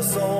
Us,